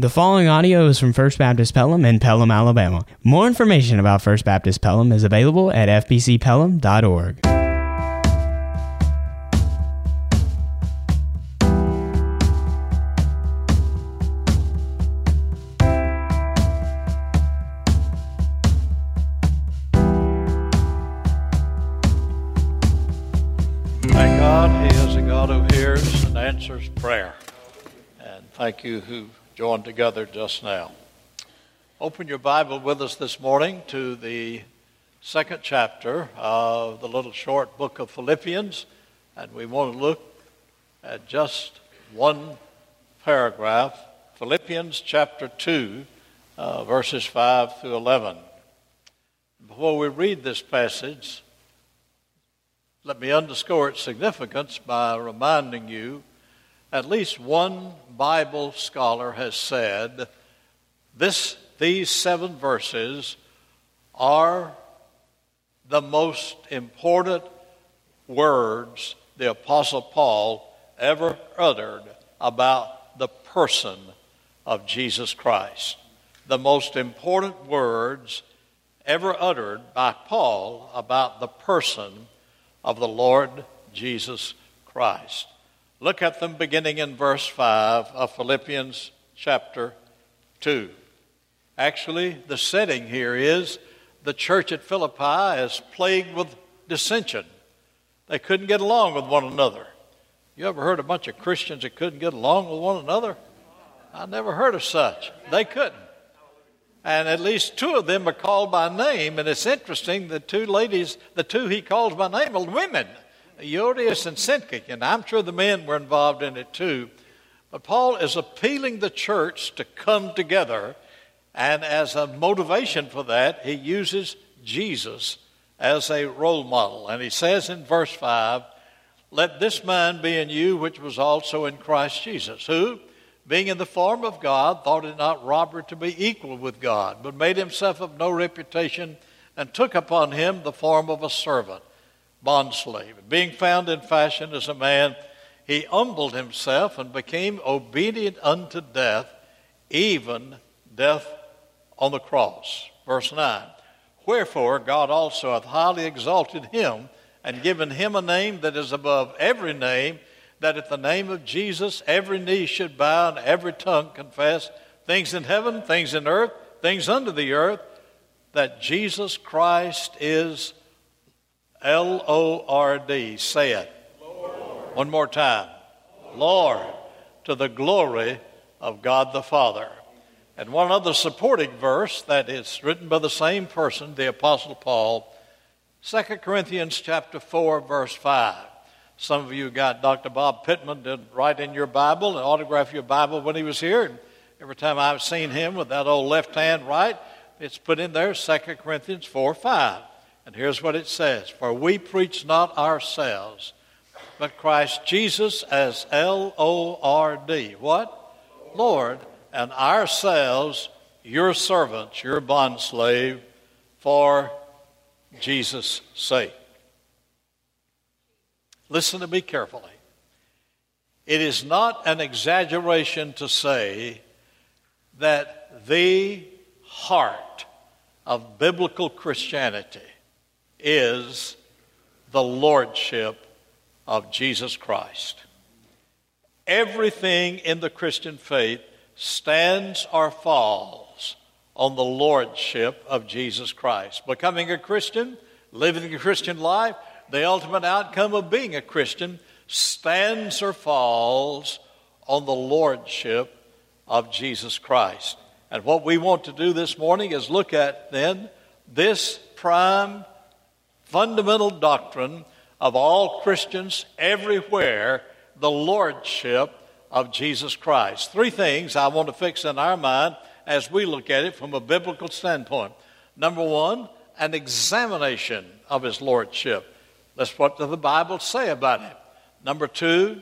The following audio is from First Baptist Pelham in Pelham, Alabama. More information about First Baptist Pelham is available at fbcpelham.org. Thank God He is a God who hears and answers prayer. And thank you who joined together just now. Open your Bible with us this morning to the second chapter of the little short book of Philippians. And we want to look at just one paragraph Philippians chapter 2, uh, verses 5 through 11. Before we read this passage, let me underscore its significance by reminding you at least one Bible scholar has said this, these seven verses are the most important words the Apostle Paul ever uttered about the person of Jesus Christ. The most important words ever uttered by Paul about the person of the Lord Jesus Christ. Look at them beginning in verse 5 of Philippians chapter 2. Actually, the setting here is the church at Philippi is plagued with dissension. They couldn't get along with one another. You ever heard a bunch of Christians that couldn't get along with one another? I never heard of such. They couldn't. And at least two of them are called by name. And it's interesting, the two ladies, the two he calls by name are women, Euodias and Syntyche. And I'm sure the men were involved in it too. But Paul is appealing the church to come together. And as a motivation for that, he uses Jesus as a role model. And he says in verse 5, Let this mind be in you, which was also in Christ Jesus, who, being in the form of God, thought it not robbery to be equal with God, but made himself of no reputation, and took upon him the form of a servant, bondslave. Being found in fashion as a man, he humbled himself and became obedient unto death, even death on the cross. Verse 9 Wherefore God also hath highly exalted him, and given him a name that is above every name that at the name of Jesus every knee should bow and every tongue confess things in heaven, things in earth, things under the earth, that Jesus Christ is L O R D. Say it. Lord. One more time. Lord. Lord, to the glory of God the Father. And one other supporting verse that is written by the same person, the Apostle Paul, 2 Corinthians chapter 4, verse 5. Some of you got Dr. Bob Pittman to write in your Bible and autograph your Bible when he was here. And every time I've seen him with that old left hand right, it's put in there 2 Corinthians 4 5. And here's what it says For we preach not ourselves, but Christ Jesus as L O R D. What? Lord. And ourselves, your servants, your bondslave, for Jesus' sake. Listen to me carefully. It is not an exaggeration to say that the heart of biblical Christianity is the lordship of Jesus Christ. Everything in the Christian faith stands or falls on the lordship of Jesus Christ. Becoming a Christian, living a Christian life, the ultimate outcome of being a Christian stands or falls on the lordship of Jesus Christ. And what we want to do this morning is look at then this prime fundamental doctrine of all Christians everywhere the lordship of Jesus Christ. Three things I want to fix in our mind as we look at it from a biblical standpoint. Number one, an examination of his lordship. That's what does the Bible say about him. Number two,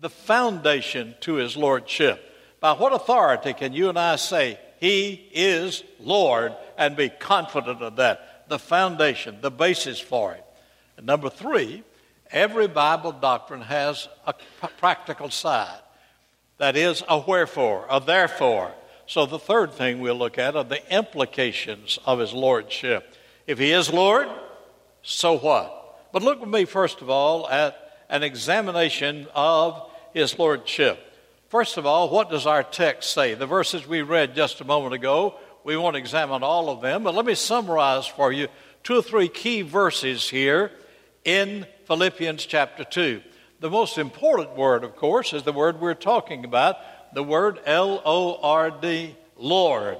the foundation to his lordship. By what authority can you and I say he is Lord and be confident of that? The foundation, the basis for it. And number three, every Bible doctrine has a practical side. That is a wherefore, a therefore. So the third thing we'll look at are the implications of his lordship. If he is Lord, so what? But look with me, first of all, at an examination of his lordship. First of all, what does our text say? The verses we read just a moment ago, we won't examine all of them, but let me summarize for you two or three key verses here in Philippians chapter 2. The most important word, of course, is the word we're talking about, the word L O R D, Lord.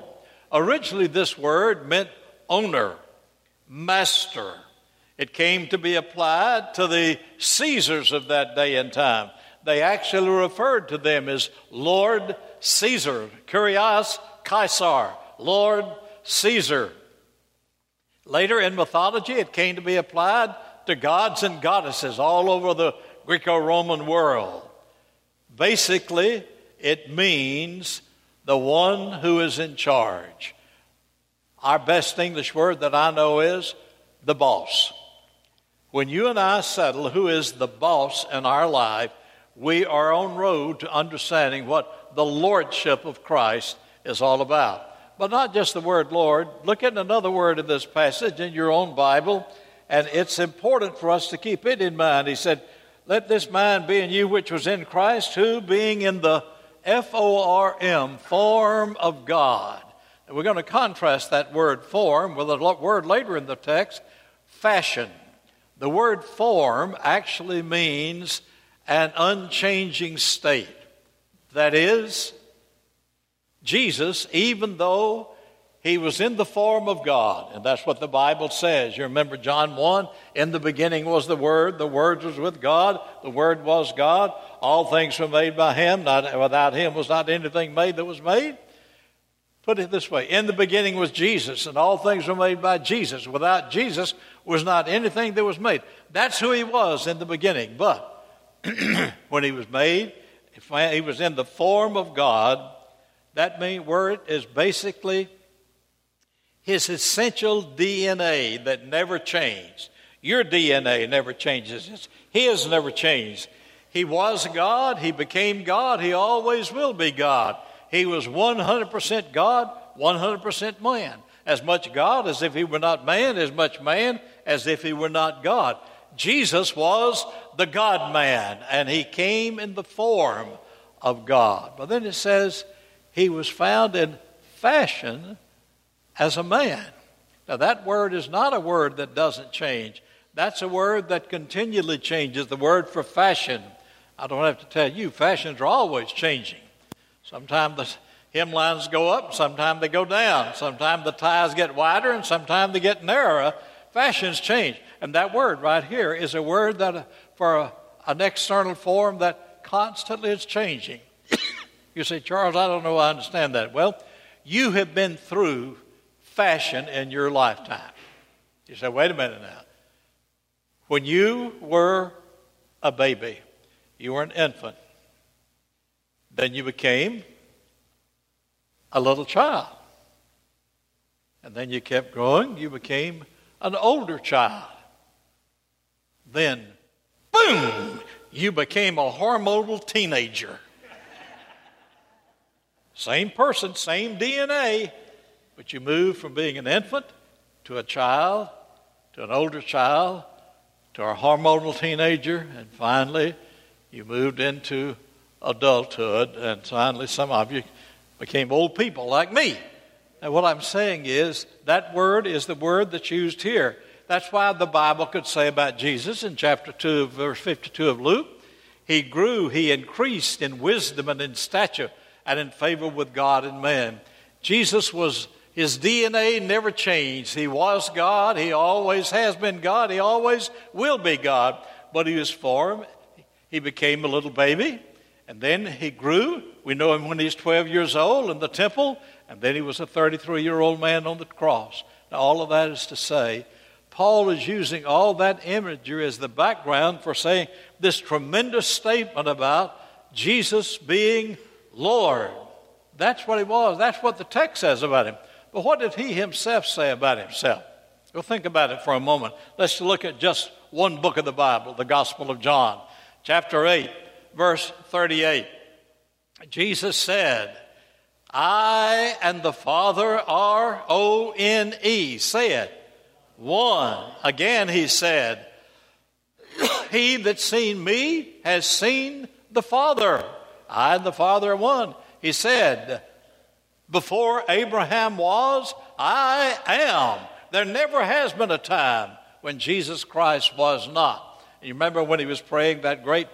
Originally, this word meant owner, master. It came to be applied to the Caesars of that day and time. They actually referred to them as Lord Caesar, Kurios Caesar, Lord Caesar. Later in mythology, it came to be applied to gods and goddesses all over the Greco Roman world. Basically, it means the one who is in charge. Our best English word that I know is the boss. When you and I settle who is the boss in our life, we are on road to understanding what the lordship of Christ is all about. But not just the word Lord. Look at another word in this passage in your own Bible, and it's important for us to keep it in mind. He said, Let this mind be in you which was in Christ, who being in the F O R M, form of God. And we're going to contrast that word form with a word later in the text, fashion. The word form actually means an unchanging state. That is, Jesus, even though he was in the form of God, and that's what the Bible says. You remember John 1 In the beginning was the Word, the Word was with God, the Word was God. All things were made by him, not, without him was not anything made that was made. Put it this way In the beginning was Jesus, and all things were made by Jesus. Without Jesus was not anything that was made. That's who he was in the beginning. But when he was made, he was in the form of God. That main word is basically his essential DNA that never changed. Your DNA never changes. His never changed. He was God. He became God. He always will be God. He was 100% God, 100% man. As much God as if he were not man, as much man as if he were not God. Jesus was the God man, and he came in the form of God. But then it says he was found in fashion as a man. Now, that word is not a word that doesn't change. That's a word that continually changes, the word for fashion. I don't have to tell you, fashions are always changing. Sometimes the hemlines go up, sometimes they go down. Sometimes the ties get wider, and sometimes they get narrower. Fashions change. And that word right here is a word that for a, an external form that constantly is changing. You say, Charles, I don't know I understand that. Well, you have been through fashion in your lifetime. You say, wait a minute now. When you were a baby, you were an infant, then you became a little child. And then you kept growing, you became an older child. Then, boom, you became a hormonal teenager. Same person, same DNA, but you move from being an infant to a child, to an older child, to a hormonal teenager, and finally you moved into adulthood, and finally, some of you became old people like me. And what I'm saying is that word is the word that's used here. That's why the Bible could say about Jesus in chapter 2, verse 52 of Luke, he grew, he increased in wisdom and in stature and in favor with God and man. Jesus was, his DNA never changed. He was God, he always has been God, he always will be God. But he was formed, he became a little baby, and then he grew. We know him when he's 12 years old in the temple, and then he was a 33 year old man on the cross. Now, all of that is to say, Paul is using all that imagery as the background for saying this tremendous statement about Jesus being Lord. That's what he was. That's what the text says about him. But what did he himself say about himself? Well, think about it for a moment. Let's look at just one book of the Bible, the Gospel of John, chapter 8, verse 38. Jesus said, I and the Father are O N E. Say it. One. Again, he said, He that's seen me has seen the Father. I and the Father are one. He said, Before Abraham was, I am. There never has been a time when Jesus Christ was not. You remember when he was praying that great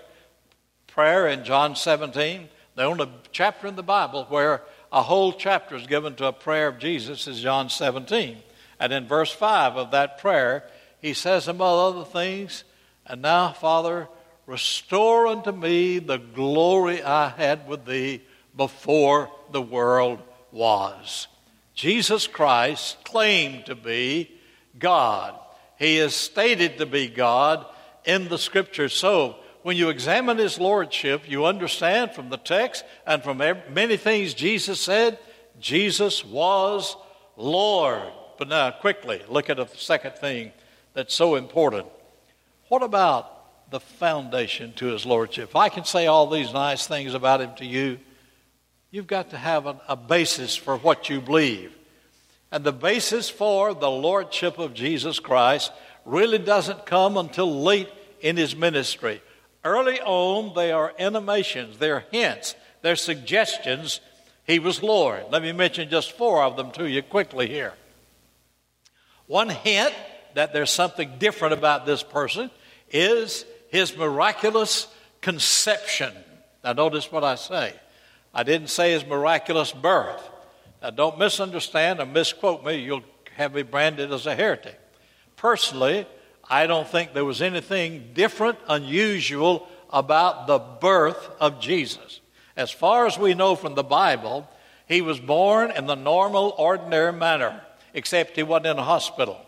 prayer in John 17? The only chapter in the Bible where a whole chapter is given to a prayer of Jesus is John 17. And in verse 5 of that prayer, he says, among other things, And now, Father, restore unto me the glory I had with thee before the world was. Jesus Christ claimed to be God. He is stated to be God in the scriptures. So, when you examine his lordship, you understand from the text and from many things Jesus said, Jesus was Lord. But now, quickly, look at the second thing that's so important. What about the foundation to his lordship? If I can say all these nice things about him to you, you've got to have a, a basis for what you believe. And the basis for the lordship of Jesus Christ really doesn't come until late in his ministry. Early on, they are intimations, they're hints, they're suggestions he was Lord. Let me mention just four of them to you quickly here. One hint that there's something different about this person is his miraculous conception. Now, notice what I say. I didn't say his miraculous birth. Now, don't misunderstand or misquote me. You'll have me branded as a heretic. Personally, I don't think there was anything different, unusual about the birth of Jesus. As far as we know from the Bible, he was born in the normal, ordinary manner, except he wasn't in a hospital.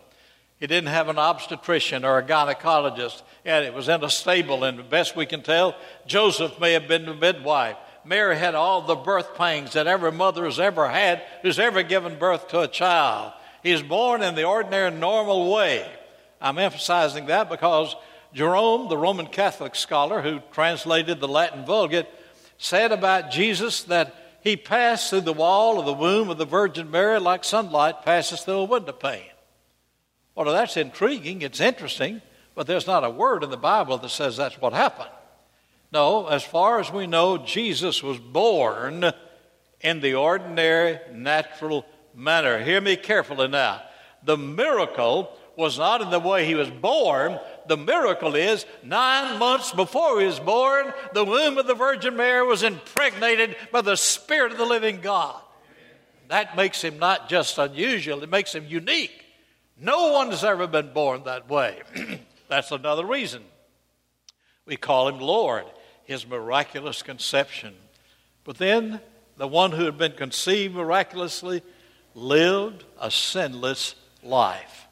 He didn't have an obstetrician or a gynecologist, and it was in a stable. And the best we can tell, Joseph may have been the midwife. Mary had all the birth pangs that every mother has ever had who's ever given birth to a child. He's born in the ordinary, normal way. I'm emphasizing that because Jerome, the Roman Catholic scholar who translated the Latin Vulgate, said about Jesus that he passed through the wall of the womb of the Virgin Mary like sunlight passes through a window pane. Well, that's intriguing, it's interesting, but there's not a word in the Bible that says that's what happened. No, as far as we know, Jesus was born in the ordinary, natural manner. Hear me carefully now. The miracle was not in the way he was born. The miracle is nine months before he was born, the womb of the Virgin Mary was impregnated by the Spirit of the living God. That makes him not just unusual, it makes him unique. No one has ever been born that way. That's another reason. We call him Lord, his miraculous conception. But then the one who had been conceived miraculously lived a sinless life.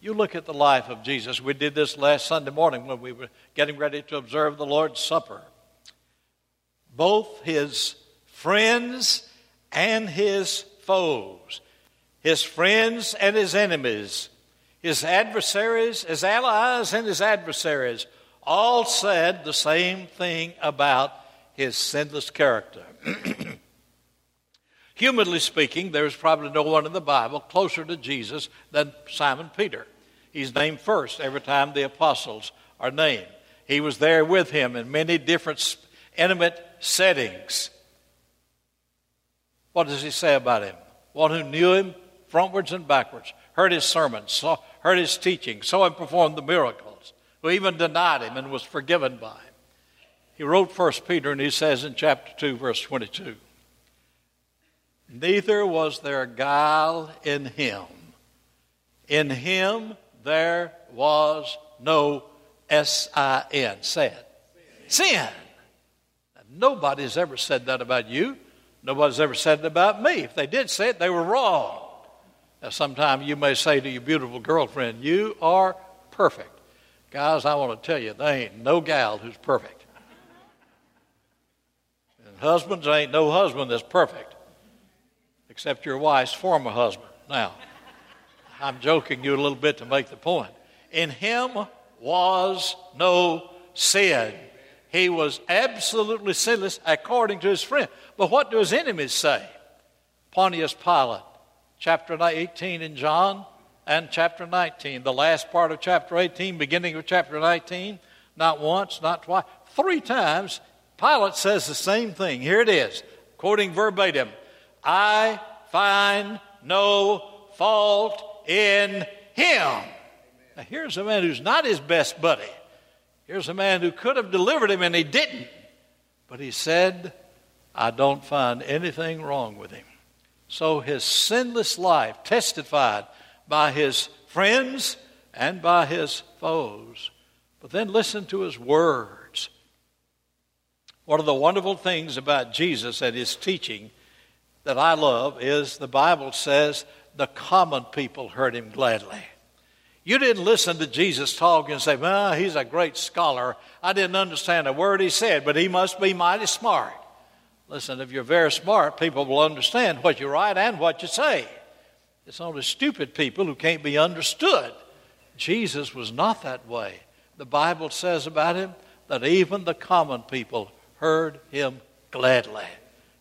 You look at the life of Jesus. We did this last Sunday morning when we were getting ready to observe the Lord's Supper. Both his friends and his foes, his friends and his enemies, his adversaries, his allies and his adversaries, all said the same thing about his sinless character. Humanly speaking, there's probably no one in the Bible closer to Jesus than Simon Peter. He's named first every time the apostles are named. He was there with him in many different intimate settings. What does he say about him? One who knew him frontwards and backwards, heard his sermons, saw, heard his teaching, saw him perform the miracles, who even denied him and was forgiven by him. He wrote First Peter, and he says in chapter 2, verse 22 Neither was there guile in him. In him there was no S I N. Say it. Sin. Nobody's ever said that about you. Nobody's ever said it about me. If they did say it, they were wrong. Now, sometime you may say to your beautiful girlfriend, You are perfect. Guys, I want to tell you, there ain't no gal who's perfect. And husbands, there ain't no husband that's perfect except your wife's former husband. Now, I'm joking you a little bit to make the point. In him was no sin. He was absolutely sinless according to his friend. But what do his enemies say? Pontius Pilate, chapter 18 in John and chapter 19, the last part of chapter 18, beginning of chapter 19, not once, not twice, three times, Pilate says the same thing. Here it is, quoting verbatim I find no fault in him. Now, here's a man who's not his best buddy. Here's a man who could have delivered him and he didn't. But he said, I don't find anything wrong with him. So his sinless life testified by his friends and by his foes. But then listen to his words. One of the wonderful things about Jesus and his teaching that I love is the Bible says the common people heard him gladly. You didn't listen to Jesus talk and say, well, he's a great scholar. I didn't understand a word he said, but he must be mighty smart. Listen, if you're very smart, people will understand what you write and what you say. It's only stupid people who can't be understood. Jesus was not that way. The Bible says about him that even the common people heard him gladly.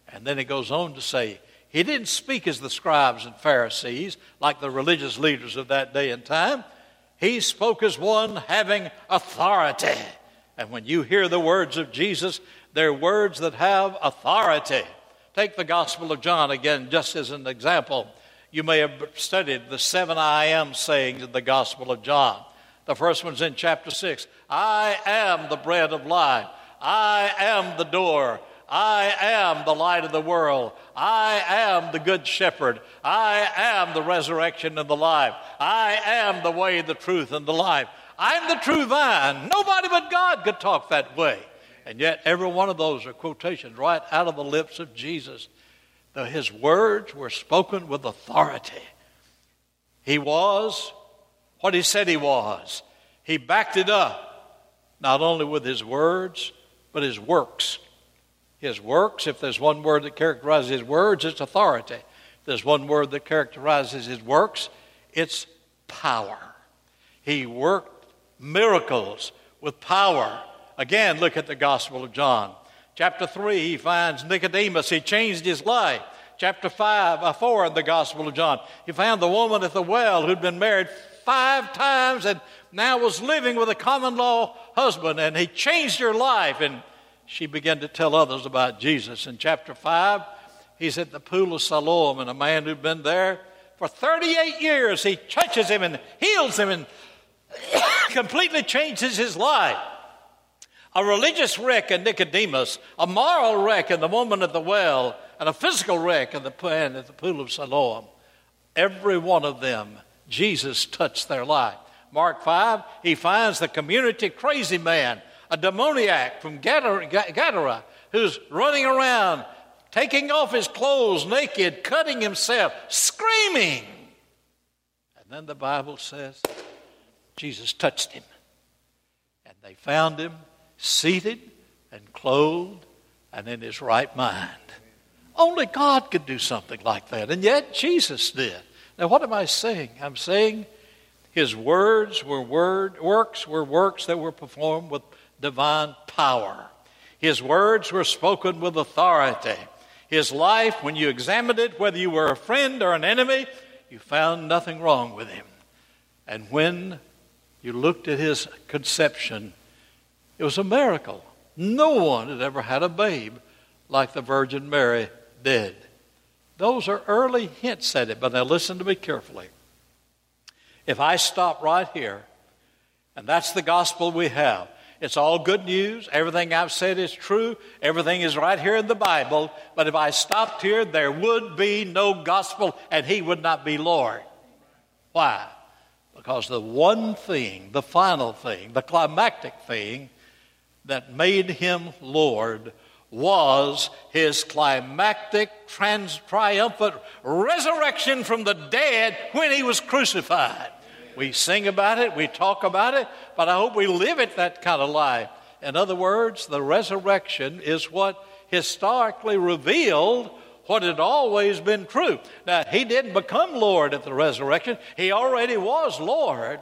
And then it goes on to say, he didn't speak as the scribes and Pharisees, like the religious leaders of that day and time. He spoke as one having authority. And when you hear the words of Jesus, they're words that have authority. Take the Gospel of John again, just as an example. You may have studied the seven I am sayings in the Gospel of John. The first one's in chapter 6. I am the bread of life. I am the door. I am the light of the world. I am the good shepherd. I am the resurrection and the life. I am the way, the truth, and the life. I'm the true vine. Nobody but God could talk that way. And yet, every one of those are quotations right out of the lips of Jesus. His words were spoken with authority. He was what he said he was. He backed it up, not only with his words, but his works. His works, if there's one word that characterizes his words, it's authority. If there's one word that characterizes his works, it's power. He worked miracles with power. Again, look at the Gospel of John. Chapter 3, he finds Nicodemus. He changed his life. Chapter 5, uh, 4 in the Gospel of John, he found the woman at the well who'd been married five times and now was living with a common law husband, and he changed her life. And she began to tell others about Jesus. In chapter 5, he's at the pool of Siloam, and a man who'd been there for 38 years, he touches him and heals him and completely changes his life. A religious wreck in Nicodemus, a moral wreck in the woman at the well, and a physical wreck in the, man at the pool of Siloam. Every one of them, Jesus touched their life. Mark 5, he finds the community crazy man a demoniac from Gadara who's running around, taking off his clothes naked, cutting himself, screaming. And then the Bible says Jesus touched him. And they found him seated and clothed and in his right mind. Only God could do something like that, and yet Jesus did. Now, what am I saying? I'm saying his words were word, works were works that were performed with divine power. His words were spoken with authority. His life, when you examined it, whether you were a friend or an enemy, you found nothing wrong with him. And when you looked at his conception, it was a miracle. No one had ever had a babe like the Virgin Mary did. Those are early hints at it, but now listen to me carefully. If I stop right here, and that's the gospel we have, it's all good news. Everything I've said is true. Everything is right here in the Bible. But if I stopped here, there would be no gospel and he would not be Lord. Why? Because the one thing, the final thing, the climactic thing that made him Lord was his climactic, trans- triumphant resurrection from the dead when he was crucified. We sing about it, we talk about it, but I hope we live it that kind of life. In other words, the resurrection is what historically revealed what had always been true. Now, he didn't become Lord at the resurrection, he already was Lord,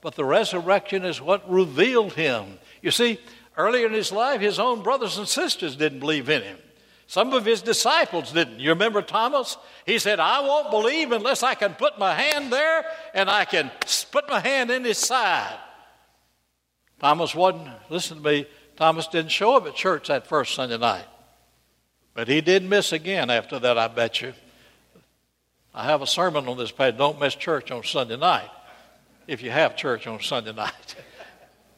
but the resurrection is what revealed him. You see, Earlier in his life, his own brothers and sisters didn't believe in him. Some of his disciples didn't. You remember Thomas? He said, I won't believe unless I can put my hand there and I can put my hand in his side. Thomas wasn't, listen to me, Thomas didn't show up at church that first Sunday night. But he did miss again after that, I bet you. I have a sermon on this page. Don't miss church on Sunday night. If you have church on Sunday night.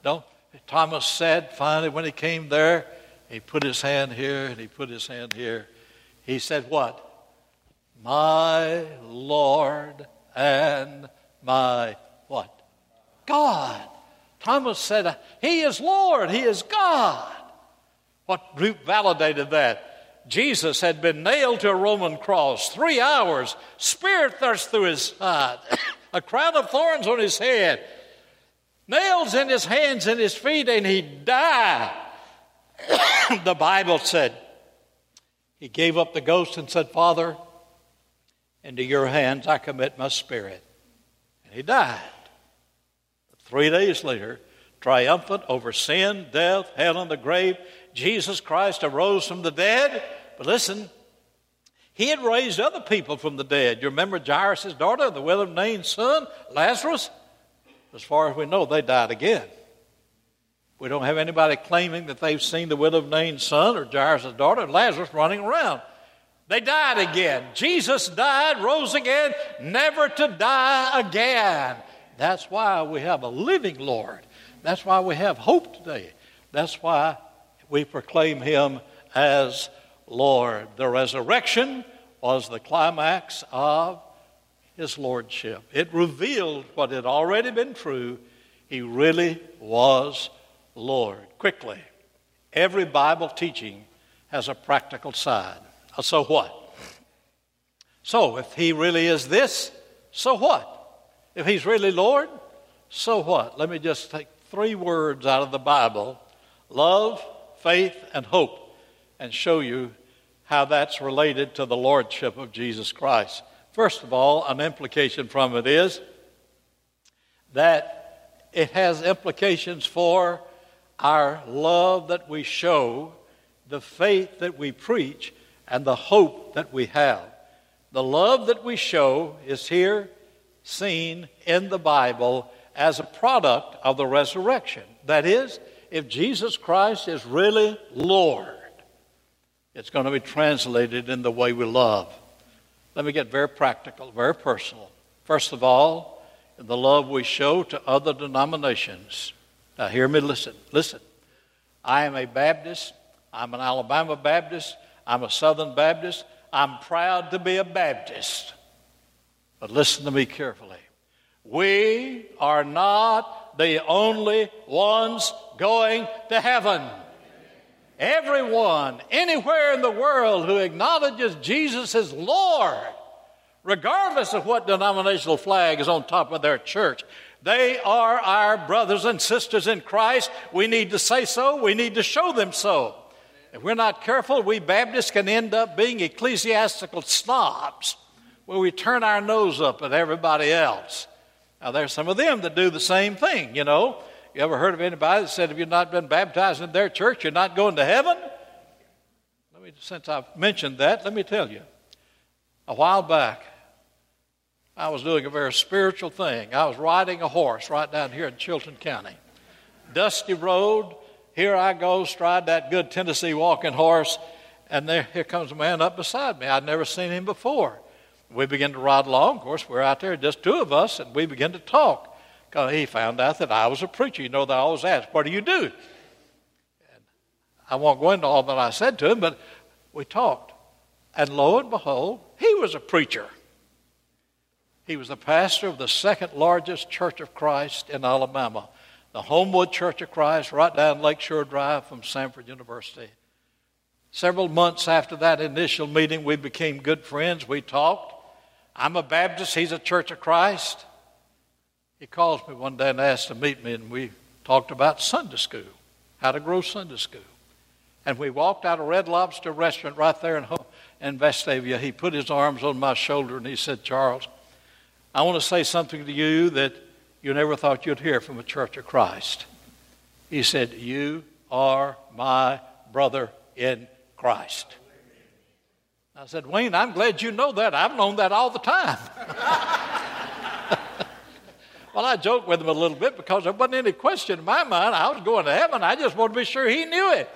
Don't. Thomas said finally when he came there, he put his hand here and he put his hand here. He said, What? My Lord and my what? God. Thomas said, He is Lord, He is God. What validated that? Jesus had been nailed to a Roman cross three hours, spear thrust through his side, a crown of thorns on his head, nails in his hands and his feet, and he died. the Bible said he gave up the ghost and said, Father, into your hands I commit my spirit. And he died. But three days later, triumphant over sin, death, hell, and the grave, Jesus Christ arose from the dead. But listen, he had raised other people from the dead. You remember Jairus' daughter, the widow of Nain's son, Lazarus? As far as we know, they died again. We don't have anybody claiming that they've seen the widow of Nain's son or Jairus' daughter, Lazarus running around. They died again. Jesus died, rose again, never to die again. That's why we have a living Lord. That's why we have hope today. That's why we proclaim him as Lord. The resurrection was the climax of his lordship. It revealed what had already been true. He really was Lord. Quickly, every Bible teaching has a practical side. Uh, so what? So, if he really is this, so what? If he's really Lord, so what? Let me just take three words out of the Bible love, faith, and hope and show you how that's related to the Lordship of Jesus Christ. First of all, an implication from it is that it has implications for our love that we show, the faith that we preach, and the hope that we have. The love that we show is here seen in the Bible as a product of the resurrection. That is, if Jesus Christ is really Lord, it's going to be translated in the way we love. Let me get very practical, very personal. First of all, the love we show to other denominations. Now, hear me, listen, listen. I am a Baptist. I'm an Alabama Baptist. I'm a Southern Baptist. I'm proud to be a Baptist. But listen to me carefully. We are not the only ones going to heaven. Everyone, anywhere in the world who acknowledges Jesus as Lord, regardless of what denominational flag is on top of their church, they are our brothers and sisters in Christ. We need to say so, we need to show them so. If we're not careful, we Baptists can end up being ecclesiastical snobs where we turn our nose up at everybody else. Now, there's some of them that do the same thing, you know. You ever heard of anybody that said if you've not been baptized in their church, you're not going to heaven? Let me, since I've mentioned that, let me tell you. A while back, I was doing a very spiritual thing. I was riding a horse right down here in Chilton County. Dusty road. Here I go, stride that good Tennessee walking horse, and there here comes a man up beside me. I'd never seen him before. We begin to ride along. Of course, we're out there, just two of us, and we begin to talk. Because he found out that I was a preacher. You know, they always ask, What do you do? And I won't go into all that I said to him, but we talked. And lo and behold, he was a preacher. He was the pastor of the second largest church of Christ in Alabama, the Homewood Church of Christ, right down Lakeshore Drive from Samford University. Several months after that initial meeting, we became good friends. We talked. I'm a Baptist, he's a Church of Christ. He calls me one day and asked to meet me, and we talked about Sunday school, how to grow Sunday school. And we walked out of Red Lobster restaurant right there in, in Vestavia. He put his arms on my shoulder and he said, Charles, I want to say something to you that you never thought you'd hear from a church of Christ. He said, You are my brother in Christ. I said, Wayne, I'm glad you know that. I've known that all the time. well, I joked with him a little bit because there wasn't any question in my mind. I was going to heaven. I just wanted to be sure he knew it.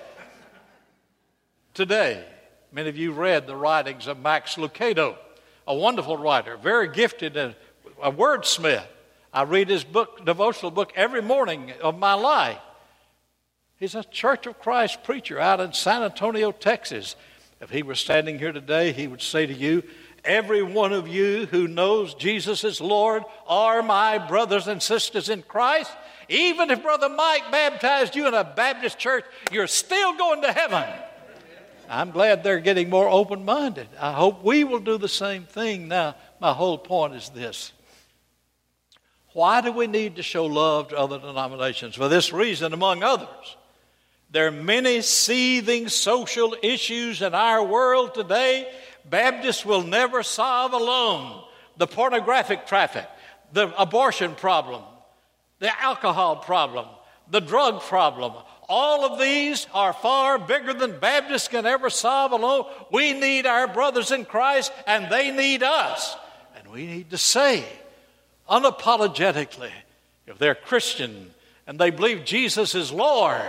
Today, many of you read the writings of Max Lucado, a wonderful writer, very gifted and a wordsmith. I read his book, devotional book, every morning of my life. He's a Church of Christ preacher out in San Antonio, Texas. If he were standing here today, he would say to you, Every one of you who knows Jesus is Lord are my brothers and sisters in Christ. Even if Brother Mike baptized you in a Baptist church, you're still going to heaven. I'm glad they're getting more open minded. I hope we will do the same thing. Now, my whole point is this why do we need to show love to other denominations? For this reason, among others. There are many seething social issues in our world today Baptists will never solve alone. The pornographic traffic, the abortion problem, the alcohol problem, the drug problem. All of these are far bigger than Baptists can ever solve alone. We need our brothers in Christ, and they need us. And we need to say, unapologetically if they're Christian and they believe Jesus is Lord,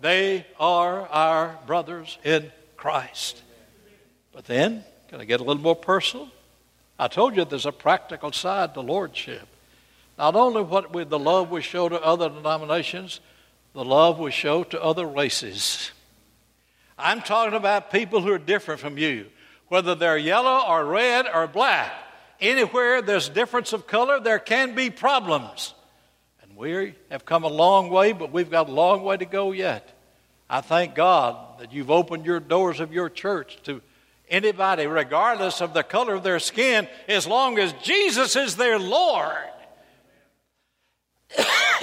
they are our brothers in Christ. But then, can I get a little more personal? I told you there's a practical side to lordship. Not only what we, the love we show to other denominations, the love we show to other races. I'm talking about people who are different from you, whether they're yellow or red or black. Anywhere there's difference of color, there can be problems. And we have come a long way, but we've got a long way to go yet. I thank God that you've opened your doors of your church to anybody, regardless of the color of their skin, as long as Jesus is their Lord.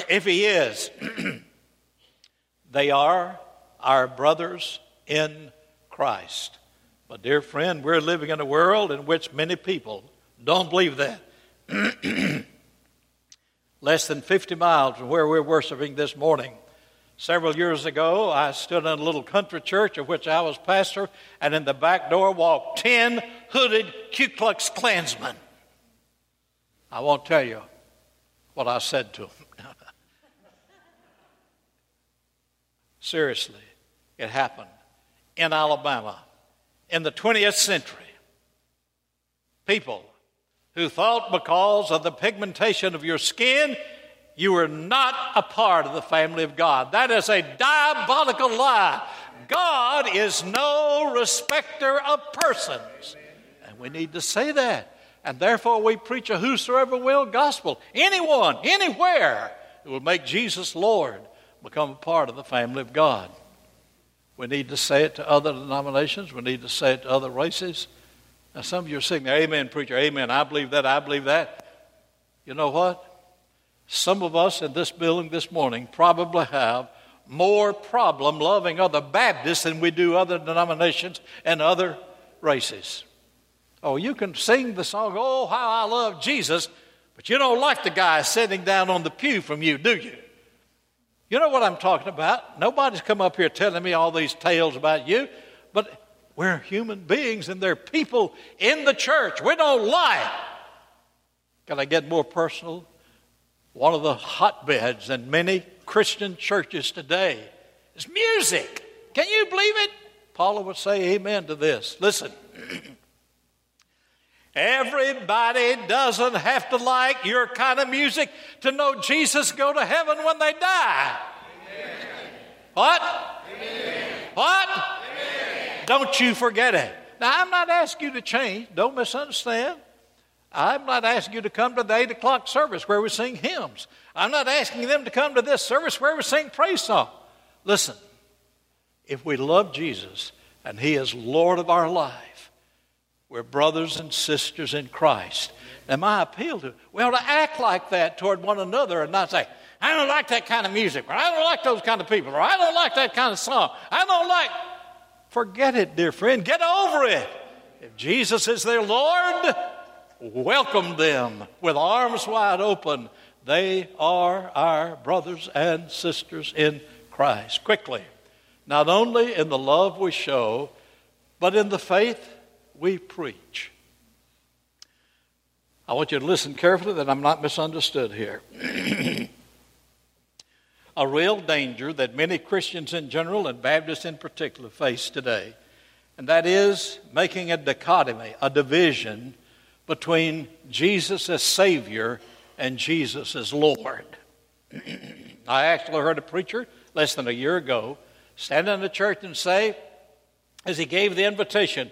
if He is, they are our brothers in Christ. But, dear friend, we're living in a world in which many people don't believe that. Less than 50 miles from where we're worshiping this morning. Several years ago, I stood in a little country church of which I was pastor, and in the back door walked 10 hooded Ku Klux Klansmen. I won't tell you what I said to them. Seriously, it happened in Alabama in the 20th century. People who thought because of the pigmentation of your skin, you are not a part of the family of God. That is a diabolical lie. God is no respecter of persons. And we need to say that. And therefore, we preach a whosoever will gospel. Anyone, anywhere, who will make Jesus Lord become a part of the family of God. We need to say it to other denominations, we need to say it to other races. Now, some of you are saying, Amen, preacher, amen. I believe that, I believe that. You know what? Some of us in this building this morning probably have more problem loving other Baptists than we do other denominations and other races. Oh, you can sing the song, Oh, how I love Jesus, but you don't like the guy sitting down on the pew from you, do you? You know what I'm talking about. Nobody's come up here telling me all these tales about you, but we're human beings and they're people in the church. We don't lie. Can I get more personal? One of the hotbeds in many Christian churches today is music. Can you believe it? Paula would say amen to this. Listen. Everybody doesn't have to like your kind of music to know Jesus go to heaven when they die. Amen. What? Amen. What? Don't you forget it. Now, I'm not asking you to change. Don't misunderstand. I'm not asking you to come to the 8 o'clock service where we sing hymns. I'm not asking them to come to this service where we sing praise song. Listen, if we love Jesus and He is Lord of our life, we're brothers and sisters in Christ. And my appeal to, we ought to act like that toward one another and not say, I don't like that kind of music, or I don't like those kind of people, or I don't like that kind of song. I don't like. Forget it, dear friend. Get over it. If Jesus is their Lord, welcome them with arms wide open. They are our brothers and sisters in Christ. Quickly, not only in the love we show, but in the faith we preach. I want you to listen carefully that I'm not misunderstood here. a real danger that many Christians in general and Baptists in particular face today, and that is making a dichotomy, a division between Jesus as Savior and Jesus as Lord. I actually heard a preacher less than a year ago stand in the church and say, as he gave the invitation,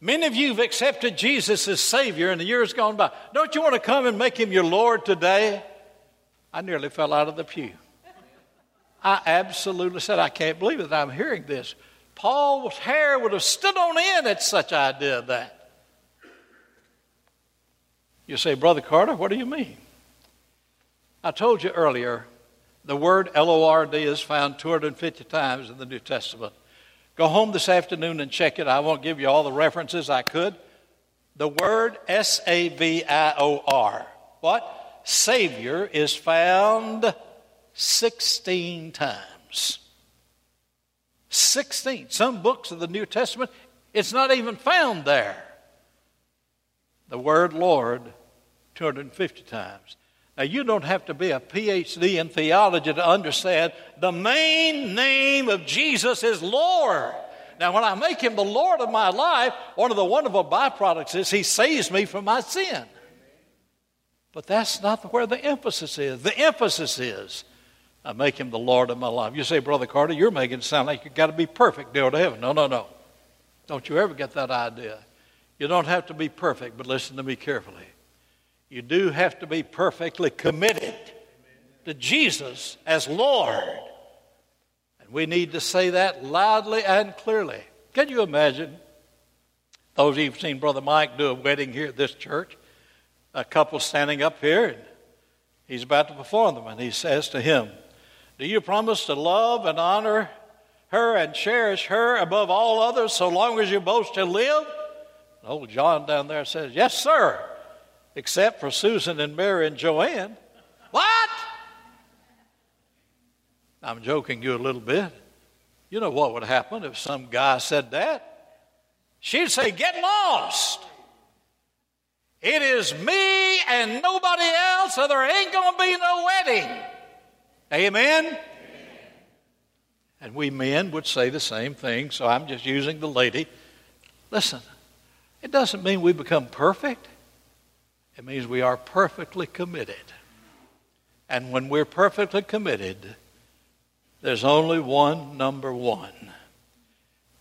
Many of you have accepted Jesus as Savior in the years gone by. Don't you want to come and make Him your Lord today? I nearly fell out of the pew. I absolutely said, I can't believe that I'm hearing this. Paul's hair would have stood on end at such idea of that. You say, Brother Carter, what do you mean? I told you earlier, the word L O R D is found 250 times in the New Testament. Go home this afternoon and check it. I won't give you all the references I could. The word S A V I O R, what? Savior is found 16 times. 16. Some books of the New Testament, it's not even found there. The word Lord 250 times. Now, you don't have to be a PhD in theology to understand the main name of Jesus is Lord. Now, when I make him the Lord of my life, one of the wonderful byproducts is he saves me from my sin. But that's not where the emphasis is. The emphasis is I make him the Lord of my life. You say, Brother Carter, you're making it sound like you've got to be perfect to go to heaven. No, no, no. Don't you ever get that idea. You don't have to be perfect, but listen to me carefully. You do have to be perfectly committed to Jesus as Lord. And we need to say that loudly and clearly. Can you imagine? Those of you who've seen Brother Mike do a wedding here at this church, a couple standing up here, and he's about to perform them, and he says to him, Do you promise to love and honor her and cherish her above all others so long as you both shall live? And old John down there says, Yes, sir except for Susan and Mary and Joanne. What? I'm joking you a little bit. You know what would happen if some guy said that? She'd say, Get lost. It is me and nobody else, or there ain't going to be no wedding. Amen? Amen? And we men would say the same thing, so I'm just using the lady. Listen, it doesn't mean we become perfect. It means we are perfectly committed. And when we're perfectly committed, there's only one number one.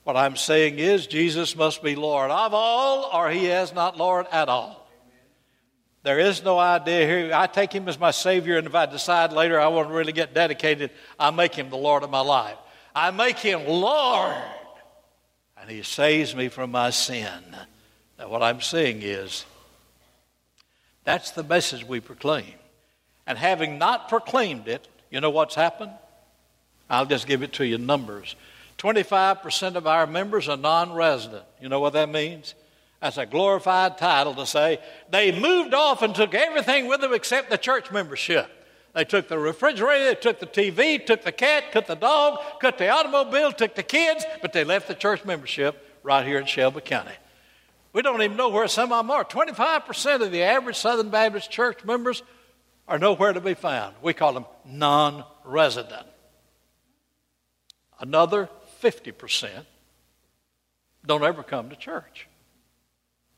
What I'm saying is, Jesus must be Lord of all, or he is not Lord at all. There is no idea here. I take him as my Savior, and if I decide later I want to really get dedicated, I make him the Lord of my life. I make him Lord, and he saves me from my sin. Now, what I'm saying is, that's the message we proclaim. And having not proclaimed it, you know what's happened? I'll just give it to you numbers. 25% of our members are non resident. You know what that means? That's a glorified title to say they moved off and took everything with them except the church membership. They took the refrigerator, they took the TV, took the cat, took the dog, took the automobile, took the kids, but they left the church membership right here in Shelby County. We don't even know where some of them are. 25% of the average Southern Baptist church members are nowhere to be found. We call them non resident. Another 50% don't ever come to church.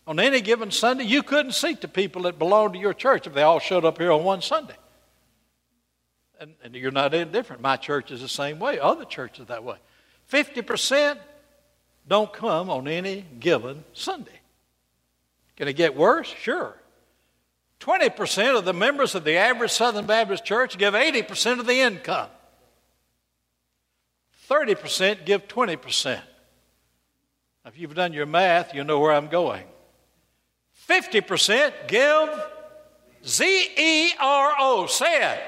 On any given Sunday, you couldn't seat the people that belong to your church if they all showed up here on one Sunday. And, and you're not any different. My church is the same way, other churches that way. 50% don't come on any given Sunday. Can it get worse? Sure. 20% of the members of the average Southern Baptist church give 80% of the income. 30% give 20%. If you've done your math, you know where I'm going. 50% give Z E R O. Say it.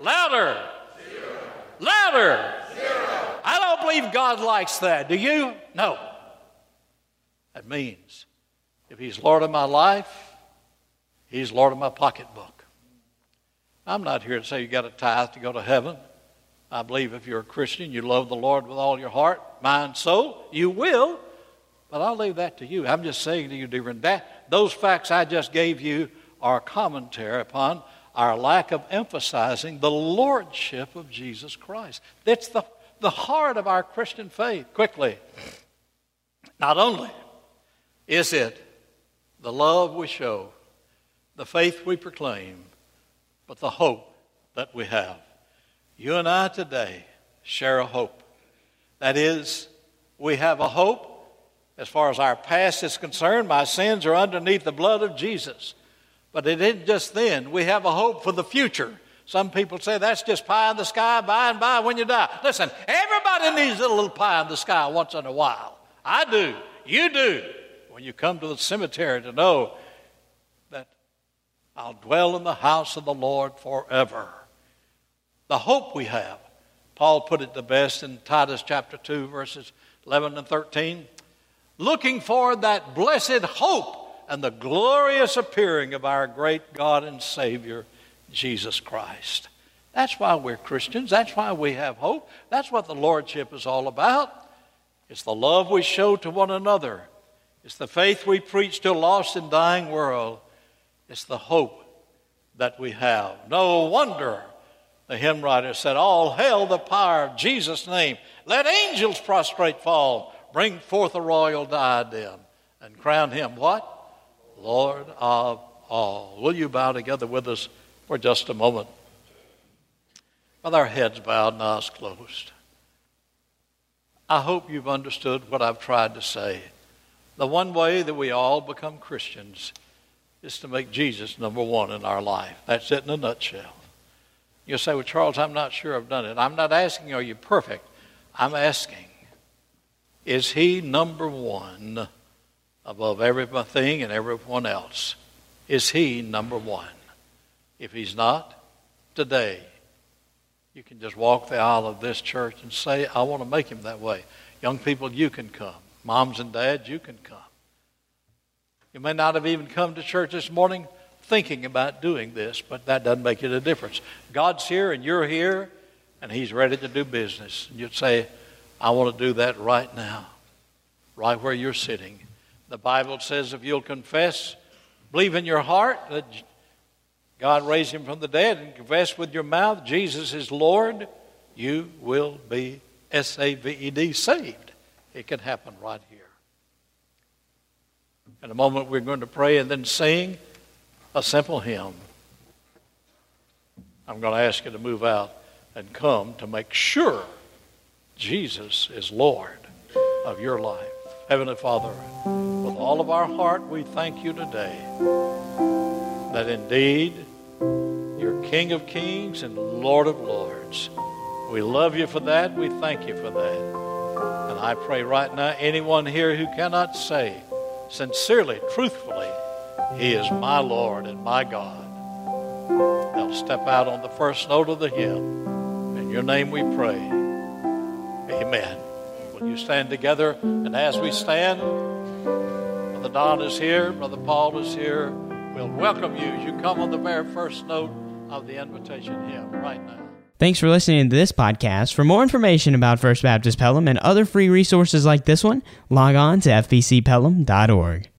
Louder. Zero. Louder. Zero. I don't believe God likes that. Do you? No. That means if He's Lord of my life, He's Lord of my pocketbook. I'm not here to say you got a tithe to go to heaven. I believe if you're a Christian, you love the Lord with all your heart, mind, soul, you will. But I'll leave that to you. I'm just saying to you, friend, that those facts I just gave you are commentary upon our lack of emphasizing the lordship of Jesus Christ. That's the, the heart of our Christian faith. Quickly, not only is it the love we show, the faith we proclaim, but the hope that we have. You and I today share a hope. That is, we have a hope as far as our past is concerned. My sins are underneath the blood of Jesus. But it isn't just then. We have a hope for the future. Some people say that's just pie in the sky by and by when you die. Listen, everybody needs a little pie in the sky once in a while. I do. You do. When you come to the cemetery to know that I'll dwell in the house of the Lord forever. The hope we have. Paul put it the best in Titus chapter 2, verses 11 and 13. Looking for that blessed hope and the glorious appearing of our great God and Savior, Jesus Christ. That's why we're Christians. That's why we have hope. That's what the Lordship is all about. It's the love we show to one another. It's the faith we preach to a lost and dying world. It's the hope that we have. No wonder the hymn writer said, All hail the power of Jesus' name. Let angels prostrate fall. Bring forth a royal diadem and crown him what? Lord of all. Will you bow together with us for just a moment? With our heads bowed and eyes closed. I hope you've understood what I've tried to say. The one way that we all become Christians is to make Jesus number one in our life. That's it in a nutshell. You'll say, Well, Charles, I'm not sure I've done it. I'm not asking, Are you perfect? I'm asking, Is he number one? above everything and everyone else? Is He number one? If He's not, today, you can just walk the aisle of this church and say, I want to make Him that way. Young people, you can come. Moms and dads, you can come. You may not have even come to church this morning thinking about doing this, but that doesn't make it a difference. God's here and you're here, and He's ready to do business. And you'd say, I want to do that right now, right where you're sitting. The Bible says if you'll confess, believe in your heart that God raised him from the dead and confess with your mouth Jesus is Lord, you will be S A V E D saved. It can happen right here. In a moment, we're going to pray and then sing a simple hymn. I'm going to ask you to move out and come to make sure Jesus is Lord of your life. Heavenly Father, with all of our heart, we thank you today that indeed you're King of kings and Lord of lords. We love you for that. We thank you for that. And I pray right now, anyone here who cannot say sincerely, truthfully, He is my Lord and my God, they'll step out on the first note of the hymn. In your name we pray. Amen. Will you stand together? And as we stand, Brother Don is here, Brother Paul is here. We'll welcome you as you come on the very first note of the invitation hymn right now. Thanks for listening to this podcast. For more information about First Baptist Pelham and other free resources like this one, log on to fbcpelham.org.